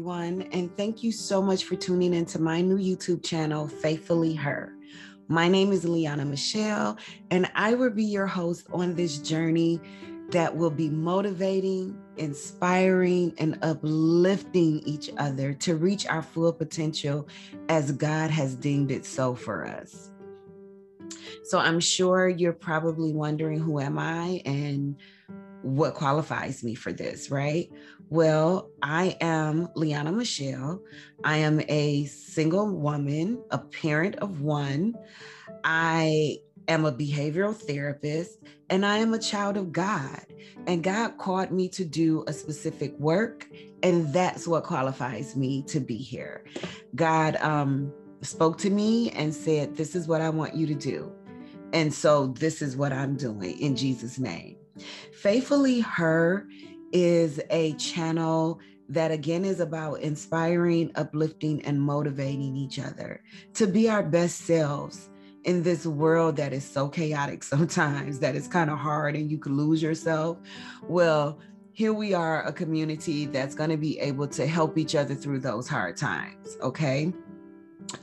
everyone, and thank you so much for tuning into my new YouTube channel, Faithfully Her. My name is Li'Ana Michelle, and I will be your host on this journey that will be motivating, inspiring, and uplifting each other to reach our full potential as God has deemed it so for us. So I'm sure you're probably wondering who am I and what qualifies me for this, right? Well, I am Li'Ana Michelle. I am a single woman, a parent of one. I am a behavioral therapist and I am a child of God. And God called me to do a specific work, and that's what qualifies me to be here. God um, spoke to me and said, This is what I want you to do. And so this is what I'm doing in Jesus' name. Faithfully Her is a channel that again is about inspiring, uplifting, and motivating each other to be our best selves in this world that is so chaotic sometimes that it's kind of hard and you can lose yourself. Well, here we are, a community that's going to be able to help each other through those hard times. Okay.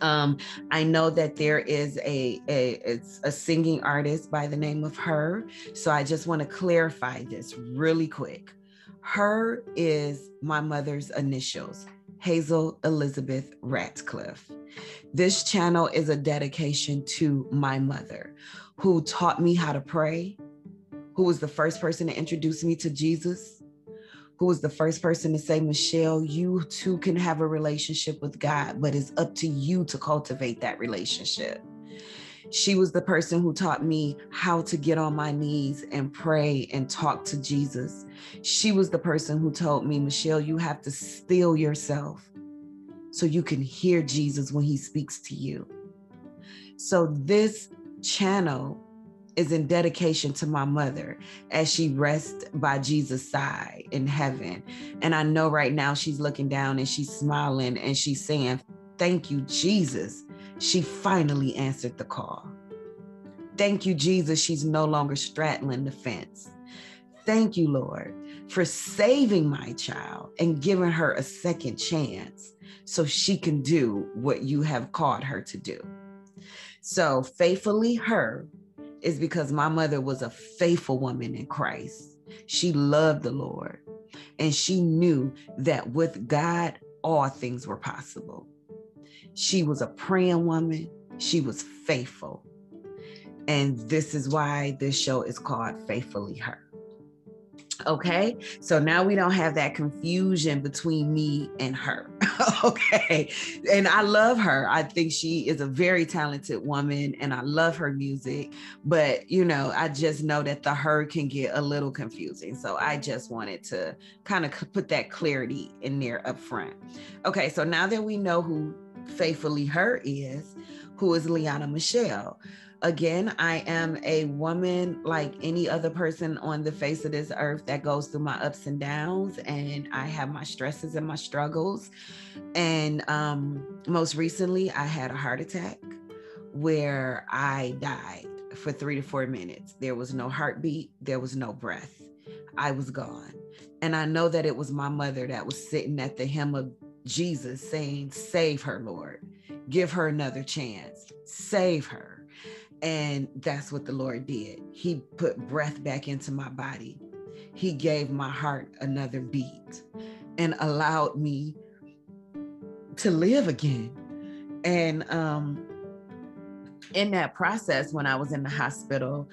Um, I know that there is a, a it's a singing artist by the name of her. So I just want to clarify this really quick. Her is my mother's initials, Hazel Elizabeth Ratcliffe. This channel is a dedication to my mother, who taught me how to pray, who was the first person to introduce me to Jesus, who was the first person to say, Michelle, you too can have a relationship with God, but it's up to you to cultivate that relationship. She was the person who taught me how to get on my knees and pray and talk to Jesus. She was the person who told me, Michelle, you have to still yourself so you can hear Jesus when he speaks to you. So this channel is in dedication to my mother as she rests by Jesus' side in heaven. And I know right now she's looking down and she's smiling and she's saying, Thank you, Jesus. She finally answered the call. Thank you, Jesus. She's no longer straddling the fence. Thank you, Lord, for saving my child and giving her a second chance so she can do what you have called her to do. So, faithfully her is because my mother was a faithful woman in Christ. She loved the Lord and she knew that with God, all things were possible. She was a praying woman, she was faithful. And this is why this show is called Faithfully Her. Okay. So now we don't have that confusion between me and her. okay. And I love her. I think she is a very talented woman and I love her music. But, you know, I just know that the her can get a little confusing. So I just wanted to kind of put that clarity in there up front. Okay. So now that we know who faithfully her is, who is Li'Ana Michelle. Again, I am a woman like any other person on the face of this earth that goes through my ups and downs, and I have my stresses and my struggles. And um, most recently, I had a heart attack where I died for three to four minutes. There was no heartbeat, there was no breath. I was gone. And I know that it was my mother that was sitting at the hem of Jesus saying, Save her, Lord. Give her another chance. Save her and that's what the Lord did. He put breath back into my body. He gave my heart another beat and allowed me to live again. And um, in that process, when I was in the hospital,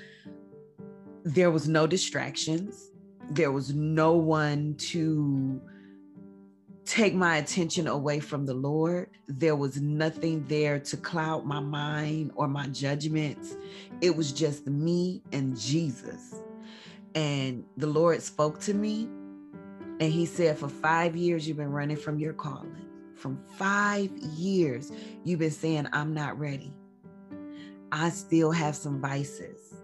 there was no distractions. There was no one to take my attention away from the Lord. There was nothing there to cloud my mind or my judgments. It was just me and Jesus. And the Lord spoke to me and he said, For five years, you've been running from your calling. From five years, you've been saying, I'm not ready. I still have some vices.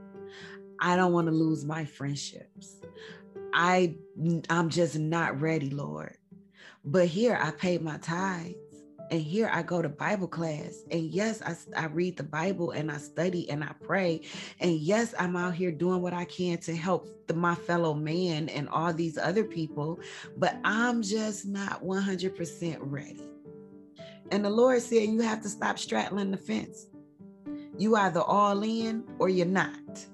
I don't want to lose my friendships. I I'm just not ready, Lord. But here I paid my tithes. And here I go to Bible class. And yes, I, I read the Bible and I study and I pray. And yes, I'm out here doing what I can to help the, my fellow man and all these other people. But I'm just not 100% ready. And the Lord said, You have to stop straddling the fence. You either all in or you're not.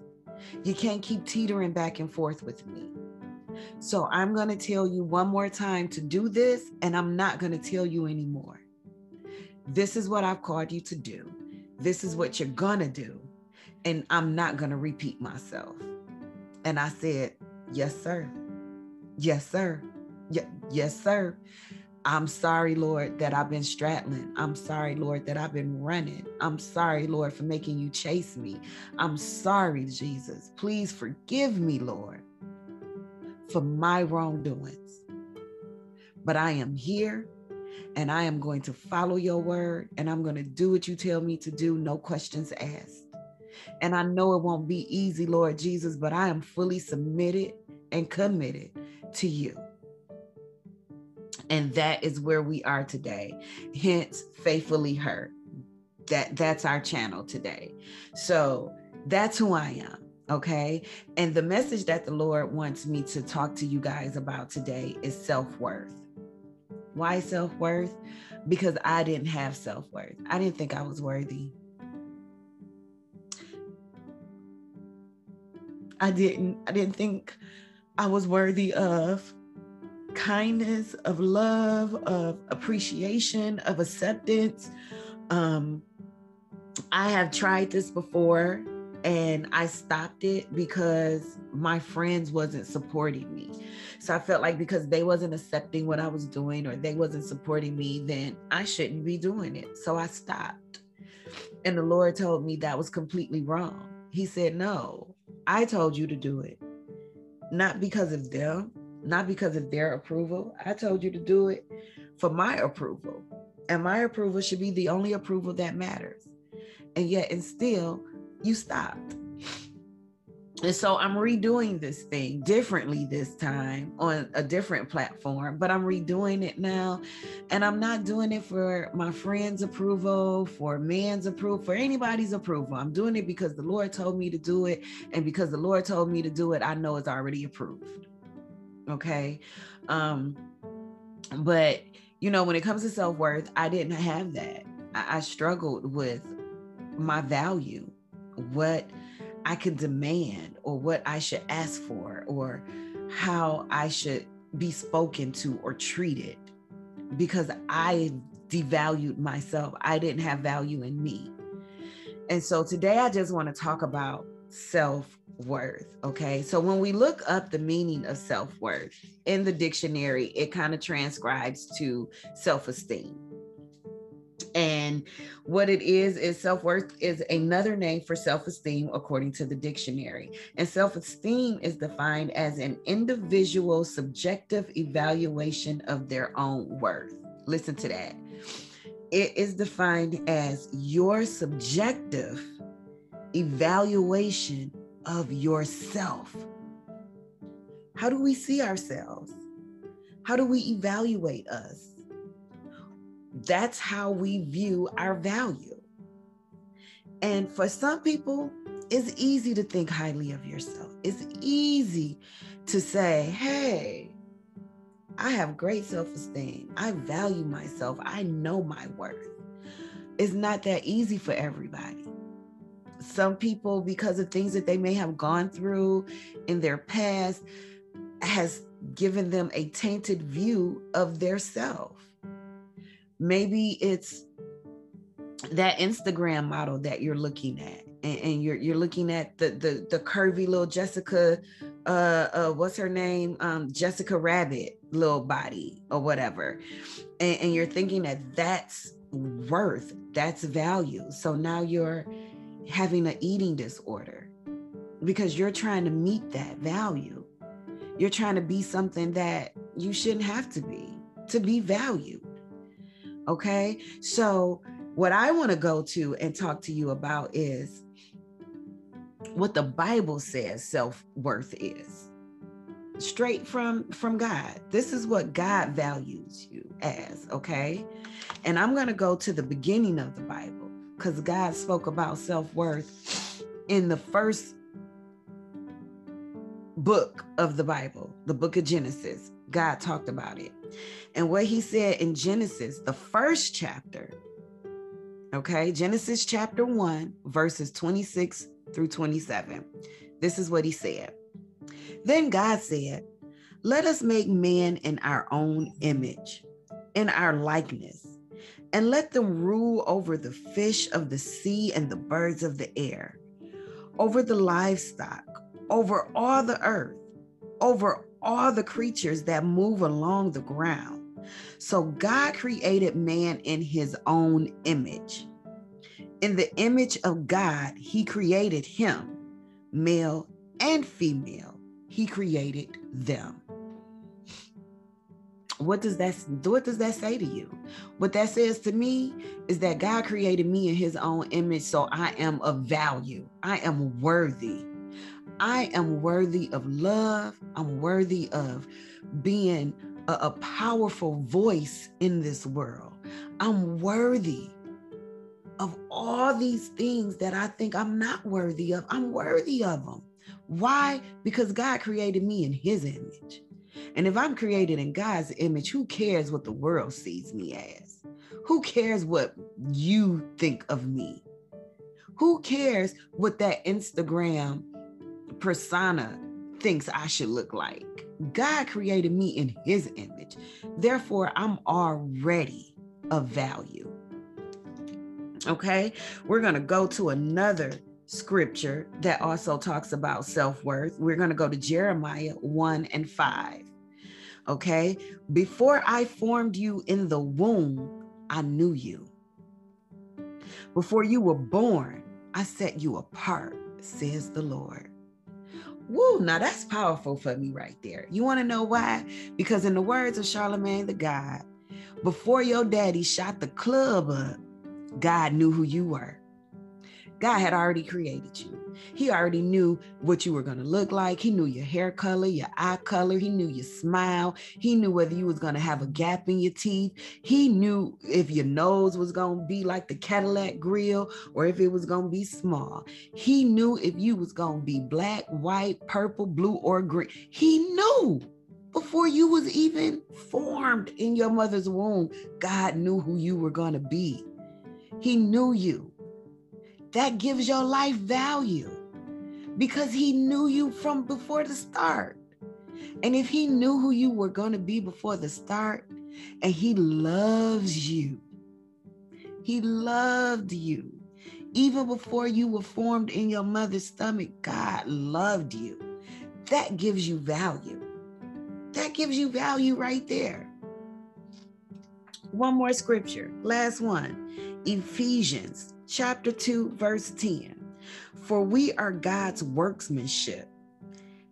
You can't keep teetering back and forth with me. So I'm going to tell you one more time to do this, and I'm not going to tell you anymore. This is what I've called you to do. This is what you're going to do. And I'm not going to repeat myself. And I said, Yes, sir. Yes, sir. Y- yes, sir. I'm sorry, Lord, that I've been straddling. I'm sorry, Lord, that I've been running. I'm sorry, Lord, for making you chase me. I'm sorry, Jesus. Please forgive me, Lord, for my wrongdoings. But I am here and I am going to follow your word and I'm going to do what you tell me to do, no questions asked. And I know it won't be easy, Lord Jesus, but I am fully submitted and committed to you. And that is where we are today. Hence, faithfully her. That that's our channel today. So that's who I am. Okay. And the message that the Lord wants me to talk to you guys about today is self worth. Why self worth? Because I didn't have self worth. I didn't think I was worthy. I didn't. I didn't think I was worthy of kindness, of love, of appreciation, of acceptance. Um, I have tried this before and I stopped it because my friends wasn't supporting me. So I felt like because they wasn't accepting what I was doing or they wasn't supporting me, then I shouldn't be doing it. So I stopped. And the Lord told me that was completely wrong. He said, "No, I told you to do it. Not because of them, not because of their approval. I told you to do it for my approval. And my approval should be the only approval that matters. And yet, and still, you stopped. And so I'm redoing this thing differently this time on a different platform, but I'm redoing it now. And I'm not doing it for my friends' approval, for man's approval, for anybody's approval. I'm doing it because the Lord told me to do it. And because the Lord told me to do it, I know it's already approved okay um but you know when it comes to self-worth i didn't have that I, I struggled with my value what i can demand or what i should ask for or how i should be spoken to or treated because i devalued myself i didn't have value in me and so today i just want to talk about self worth. Okay. So when we look up the meaning of self worth in the dictionary, it kind of transcribes to self esteem. And what it is, is self worth is another name for self esteem, according to the dictionary. And self esteem is defined as an individual subjective evaluation of their own worth. Listen to that. It is defined as your subjective evaluation of yourself. How do we see ourselves? How do we evaluate us? That's how we view our value. And for some people, it's easy to think highly of yourself. It's easy to say, hey, I have great self esteem. I value myself. I know my worth. It's not that easy for everybody some people because of things that they may have gone through in their past has given them a tainted view of their self maybe it's that instagram model that you're looking at and, and you're you're looking at the the, the curvy little jessica uh, uh what's her name um jessica rabbit little body or whatever and, and you're thinking that that's worth that's value so now you're having an eating disorder because you're trying to meet that value. You're trying to be something that you shouldn't have to be to be valued. Okay. So, what I want to go to and talk to you about is what the Bible says self worth is straight from from God. This is what God values you. as, okay? And I'm going to go to the beginning of the Bible because God spoke about self worth in the first book of the Bible, the book of Genesis. God talked about it. And what he said in Genesis, the first chapter, okay, Genesis chapter 1, verses 26 through 27. This is what he said. Then God said, Let us make man in our own image, in our likeness, and let them rule over the fish of the sea and the birds of the air, over the livestock, over all the earth, over all the creatures that move along the ground. So God created man in his own image. In the image of God, he created him, male and female. He created them. What does that what does that say to you? What that says to me is that God created me in his own image so I am of value. I am worthy. I am worthy of love. I'm worthy of being a, a powerful voice in this world. I'm worthy of all these things that I think I'm not worthy of. I'm worthy of them. Why? Because God created me in his image. And if I'm created in God's image, who cares what the world sees me as? Who cares what you think of me? Who cares what that Instagram persona thinks I should look like? God created me in his image. Therefore, I'm already of value. Okay, we're going to go to another scripture that also talks about self worth. We're going to go to Jeremiah 1 and 5. Okay, before I formed you in the womb, I knew you. Before you were born, I set you apart, says the Lord. Woo, now that's powerful for me right there. You want to know why? Because in the words of Charlemagne the God, before your daddy shot the club up, God knew who you were. God had already created you. He already knew what you were going to look like. He knew your hair color, your eye color. He knew your smile. He knew whether you was going to have a gap in your teeth. He knew if your nose was going to be like the Cadillac grill or if it was going to be small. He knew if you was going to be black, white, purple, blue, or green. He knew before you was even formed in your mother's womb. God knew who you were going to be. He knew you. That gives your life value because he knew you from before the start. And if he knew who you were going to be before the start, and he loves you, he loved you. Even before you were formed in your mother's stomach, God loved you. That gives you value. That gives you value right there. One more scripture, last one Ephesians chapter 2, verse 10. For we are God's workmanship,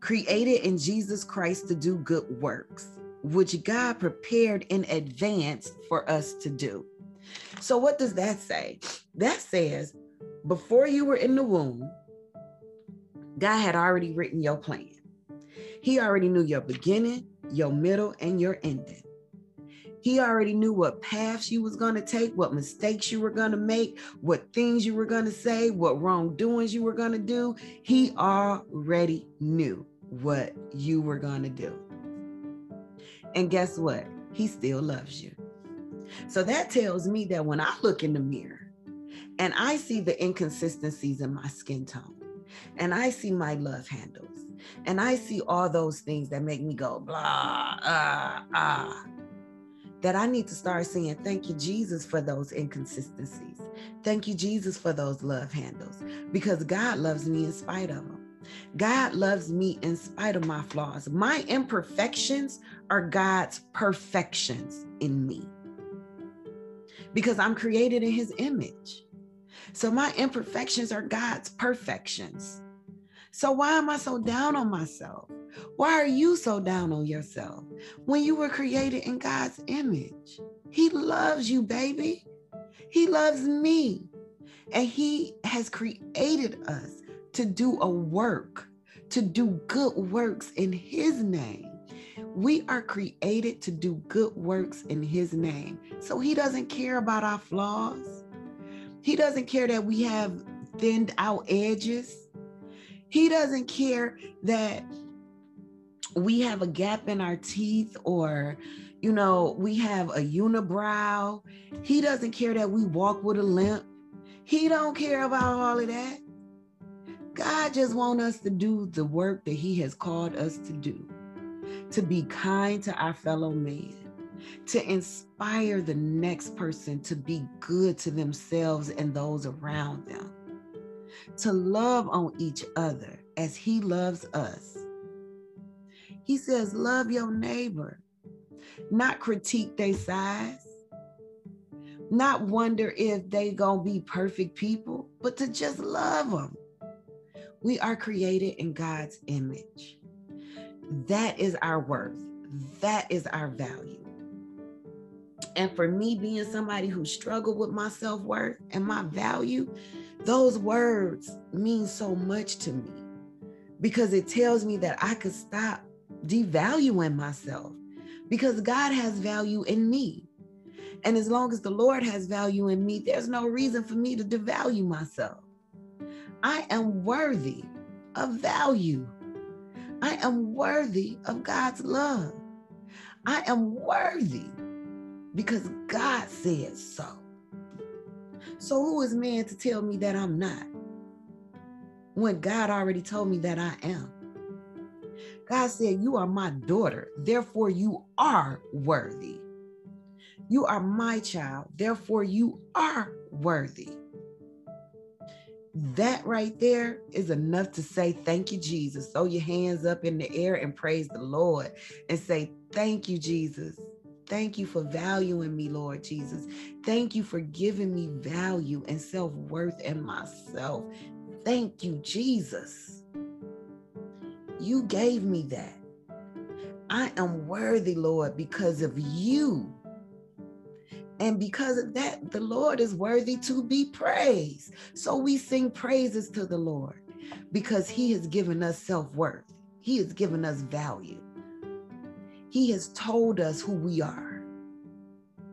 created in Jesus Christ to do good works, which God prepared in advance for us to do. So, what does that say? That says, before you were in the womb, God had already written your plan. He already knew your beginning, your middle, and your ending. He already knew what paths you was going to take, what mistakes you were going to make, what things you were going to say, what wrongdoings you were going to do. He already knew what you were going to do. And guess what? He still loves you. So that tells me that when I look in the mirror and I see the inconsistencies in my skin tone, and I see my love handles, and I see all those things that make me go blah, ah, ah that I need to start saying, Thank you, Jesus, for those inconsistencies. Thank you, Jesus, for those love handles, because God loves me in spite of them. God loves me in spite of my flaws. My imperfections are God's perfections in me because I'm created in his image. So my imperfections are God's perfections. So why am I so down on myself? Why are you so down on yourself when you were created in God's image? He loves you, baby. He loves me. And He has created us to do a work, to do good works in His name. We are created to do good works in his name. So he doesn't care about our flaws. He doesn't care that we have thinned out edges. He doesn't care that we have a gap in our teeth or you know we have a unibrow. He doesn't care that we walk with a limp. He don't care about all of that. God just want us to do the work that he has called us to do to be kind to our fellow man to inspire the next person to be good to themselves and those around them to love on each other as he loves us he says, love your neighbor, not critique their size, not wonder if they gonna be perfect people, but to just love them. We are created in God's image. That is our worth. That is our value. And for me, being somebody who struggled with my self worth and my value, those words mean so much to me because it tells me that I could stop devaluing myself because God has value in me. And as long as the Lord has value in me, there's no reason for me to devalue myself. I am worthy of value. I am worthy of God's love. I am worthy because God said so. So, who is man to tell me that I'm not when God already told me that I am? God said, You are my daughter, therefore you are worthy. You are my child, therefore you are worthy. That right there is enough to say, Thank you, Jesus. Throw your hands up in the air and praise the Lord and say, Thank you, Jesus. Thank you for valuing me, Lord Jesus. Thank you for giving me value and self worth in myself. Thank you, Jesus. You gave me that. I am worthy, Lord, because of you. And because of that, the Lord is worthy to be praised. So we sing praises to the Lord because He has given us self worth, He has given us value. He has told us who we are.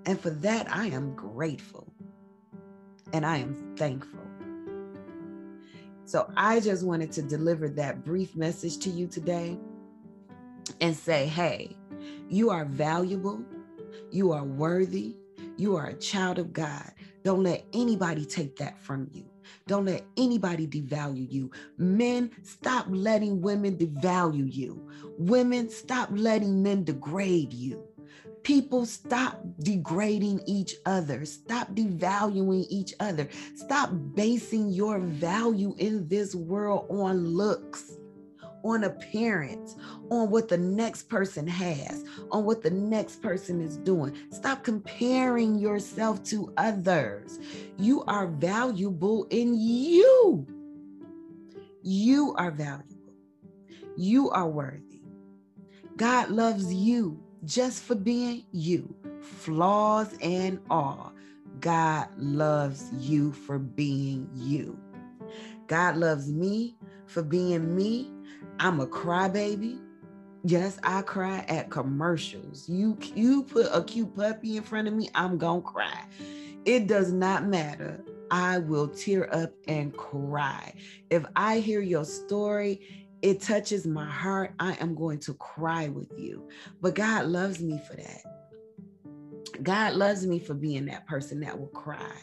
And for that, I am grateful and I am thankful. So I just wanted to deliver that brief message to you today and say, hey, you are valuable, you are worthy, you are a child of God. Don't let anybody take that from you. Don't let anybody devalue you. Men, stop letting women devalue you. Women, stop letting men degrade you. People stop degrading each other. Stop devaluing each other. Stop basing your value in this world on looks, on appearance, on what the next person has, on what the next person is doing. Stop comparing yourself to others. You are valuable in you. You are valuable. You are worthy. God loves you just for being you, flaws and all. God loves you for being you. God loves me for being me. I'm a crybaby. Yes, I cry at commercials. You you put a cute puppy in front of me, I'm to cry. It does not matter. I will tear up and cry. If I hear your story it touches my heart, I am going to cry with you. But God loves me for that. God loves me for being that person that will cry,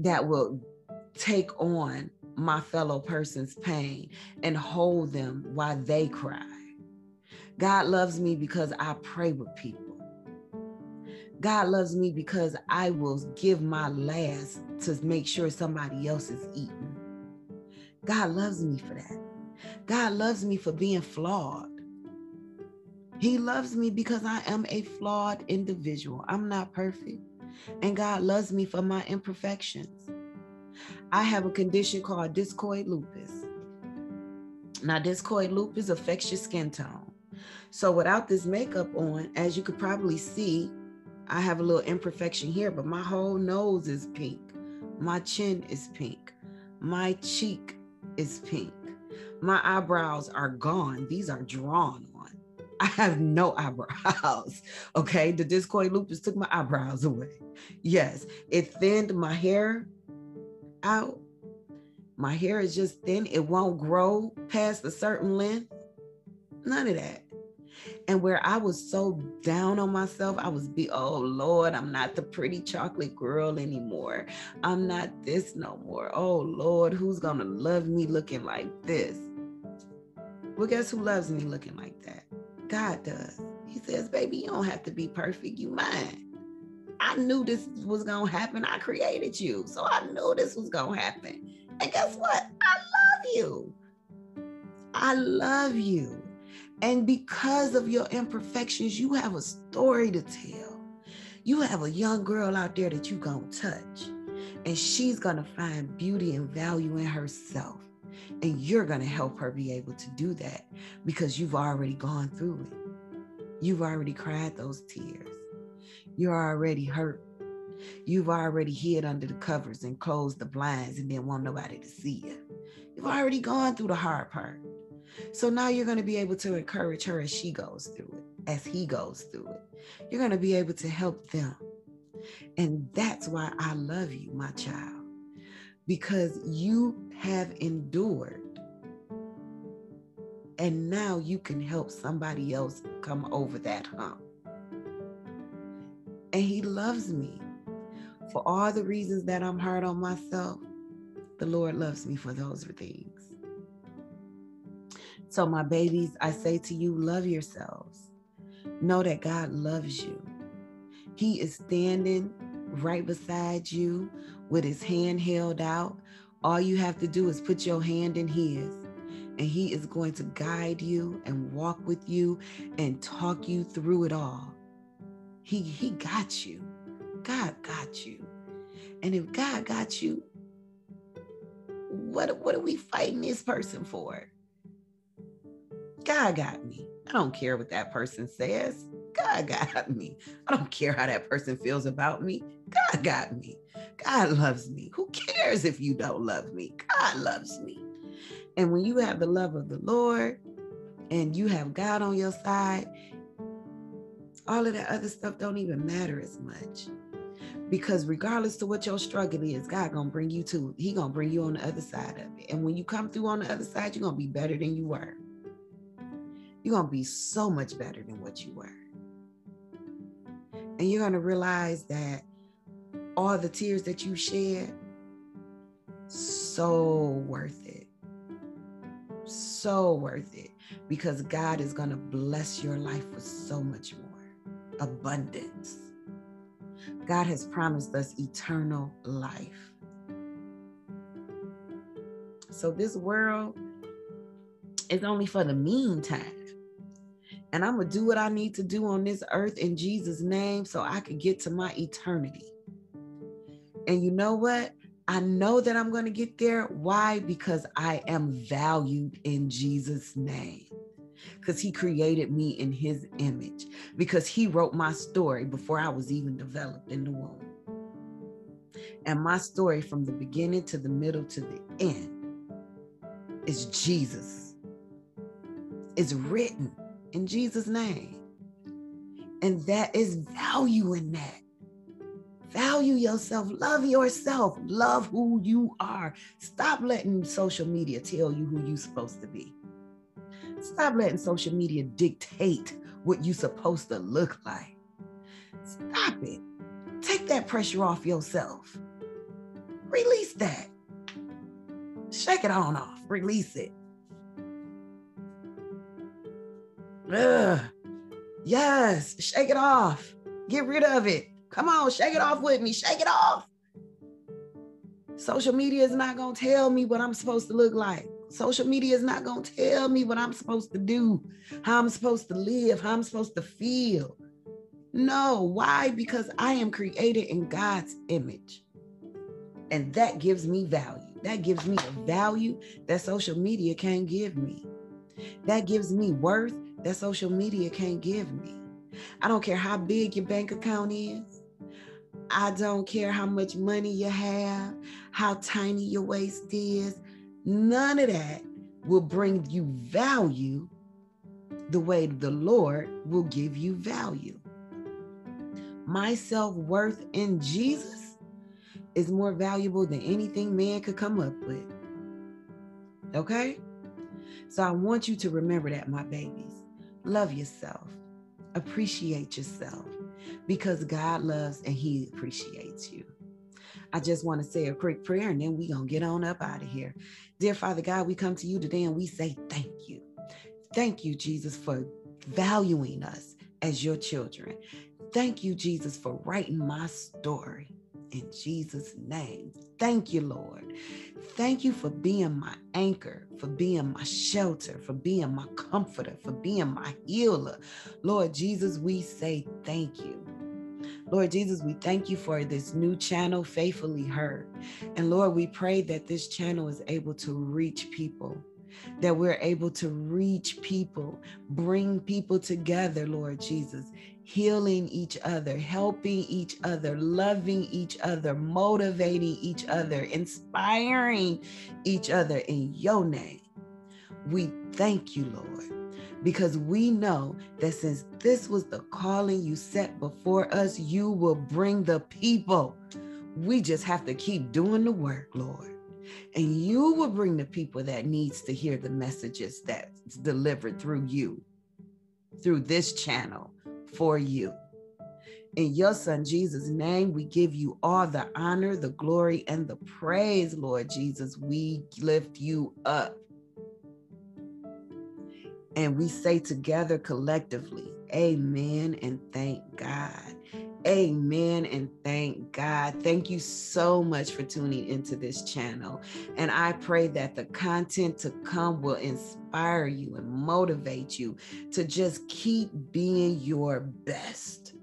that will take on my fellow person's pain and hold them while they cry. God loves me because I pray with people. God loves me because I will give my last to make sure somebody else is eating. God loves me for that. God loves me for being flawed. He loves me because I am a flawed individual. I'm not perfect. And God loves me for my imperfections. I have a condition called discoid lupus. Now, discoid lupus affects your skin tone. So, without this makeup on, as you could probably see, I have a little imperfection here, but my whole nose is pink. My chin is pink. My cheek is pink. My eyebrows are gone. These are drawn on. I have no eyebrows. Okay. The discoid lupus took my eyebrows away. Yes. It thinned my hair out. My hair is just thin. It won't grow past a certain length. None of that. And where I was so down on myself, I was be, oh Lord, I'm not the pretty chocolate girl anymore. I'm not this no more. Oh Lord, who's gonna love me looking like this? Well, guess who loves me looking like that? God does. He says, baby, you don't have to be perfect. You mine. I knew this was gonna happen. I created you. So I knew this was gonna happen. And guess what? I love you. I love you. And because of your imperfections, you have a story to tell. You have a young girl out there that you gonna touch. And she's gonna find beauty and value in herself. And you're going to help her be able to do that because you've already gone through it. You've already cried those tears. You're already hurt. You've already hid under the covers and closed the blinds and didn't want nobody to see you. You've already gone through the hard part. So now you're going to be able to encourage her as she goes through it, as he goes through it. You're going to be able to help them. And that's why I love you, my child because you have endured. And now you can help somebody else come over that hump. And He loves me. For all the reasons that I'm hard on myself, the Lord loves me for those things. So, my babies, I say to you, love yourselves. Know that God loves you. He is standing right beside you with his hand held out. All you have to do is put your hand in his, and he is going to guide you and walk with you and talk you through it all. He, he got you. God got you. And if God got you, what, what are we fighting this person for? God got me. I don't care what that person says. God got me. I don't care how that person feels about me. God got me. God loves me. Who cares if you don't love me? God loves me. And when you have the love of the Lord and you have God on your side, all of that other stuff don't even matter as much. Because regardless to what your struggle is, God gonna bring you to, He gonna bring you on the other side of it. And when you come through on the other side, you're gonna be better than you were. You're gonna be so much better than what you were. And you're gonna realize that all the tears that you shed, so worth it. So worth it because God is to bless your life with so much more abundance. God has promised us eternal life. So, this world is only for the meantime. And I'm going to do what I need to do on this earth in Jesus' name so I can get to my eternity. And you know what? I know that I'm going to get there. Why? Because I am valued in Jesus' name. Because he created me in his image. Because he wrote my story before I was even developed in the womb. And my story from the beginning to the middle to the end is Jesus. It's written in Jesus' name. And that is value in that. Value yourself, love yourself, love who you are. Stop letting social media tell you who you're supposed to be. Stop letting social media dictate what you're supposed to look like. Stop it. Take that pressure off yourself. Release that. Shake it on off. Release it. Ugh. Yes, shake it off. Get rid of it. Come on, shake it off with me. Shake it off. Social media is not going to tell me what I'm supposed to look like. Social media is not going to tell me what I'm supposed to do, how I'm supposed to live, how I'm supposed to feel. No, why? Because I am created in God's image. And that gives me value. That gives me a value that social media can't give me. That gives me worth that social media can't give me. I don't care how big your bank account is. I don't care how much money you have, how tiny your waist is. None of that will bring you value the way the Lord will give you value. My self worth in Jesus is more valuable than anything man could come up with. Okay? So I want you to remember that, my babies. Love yourself, appreciate yourself because God loves and He appreciates you. I just want to say a quick prayer and then we're going to get on up out of here. Dear Father God, we come to you today and we say thank you. Thank you, Jesus, for valuing us as your children. Thank you, Jesus, for writing my story in Jesus' name. Thank you, Lord. Thank you for being my anchor, for being my shelter, for being my comforter, for being my healer. Lord Jesus, we say thank you. Lord Jesus, we thank you for this new channel, Faithfully Heard. And Lord, we pray that this channel is able to reach people that we're able to reach people, bring people together, Lord Jesus, healing each other, helping each other, loving each other, motivating each other, inspiring each other in your name. We thank you, Lord, because we know that since this was the calling you set before us, you will bring the people. We just have to keep doing the work, Lord. And you will bring the people that needs to hear the messages that's delivered through you through this channel for you. In your son jesus name we give you all the honor the glory and the praise lord jesus. We lift you up and we say together collectively amen and thank god Amen and thank God. Thank you so much for tuning into this channel. And I pray that the content to come will inspire you and motivate you to just keep being your best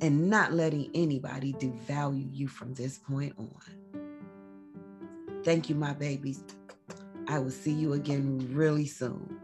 and not letting anybody devalue you from this point on. Thank you, my babies. I will see you again really soon.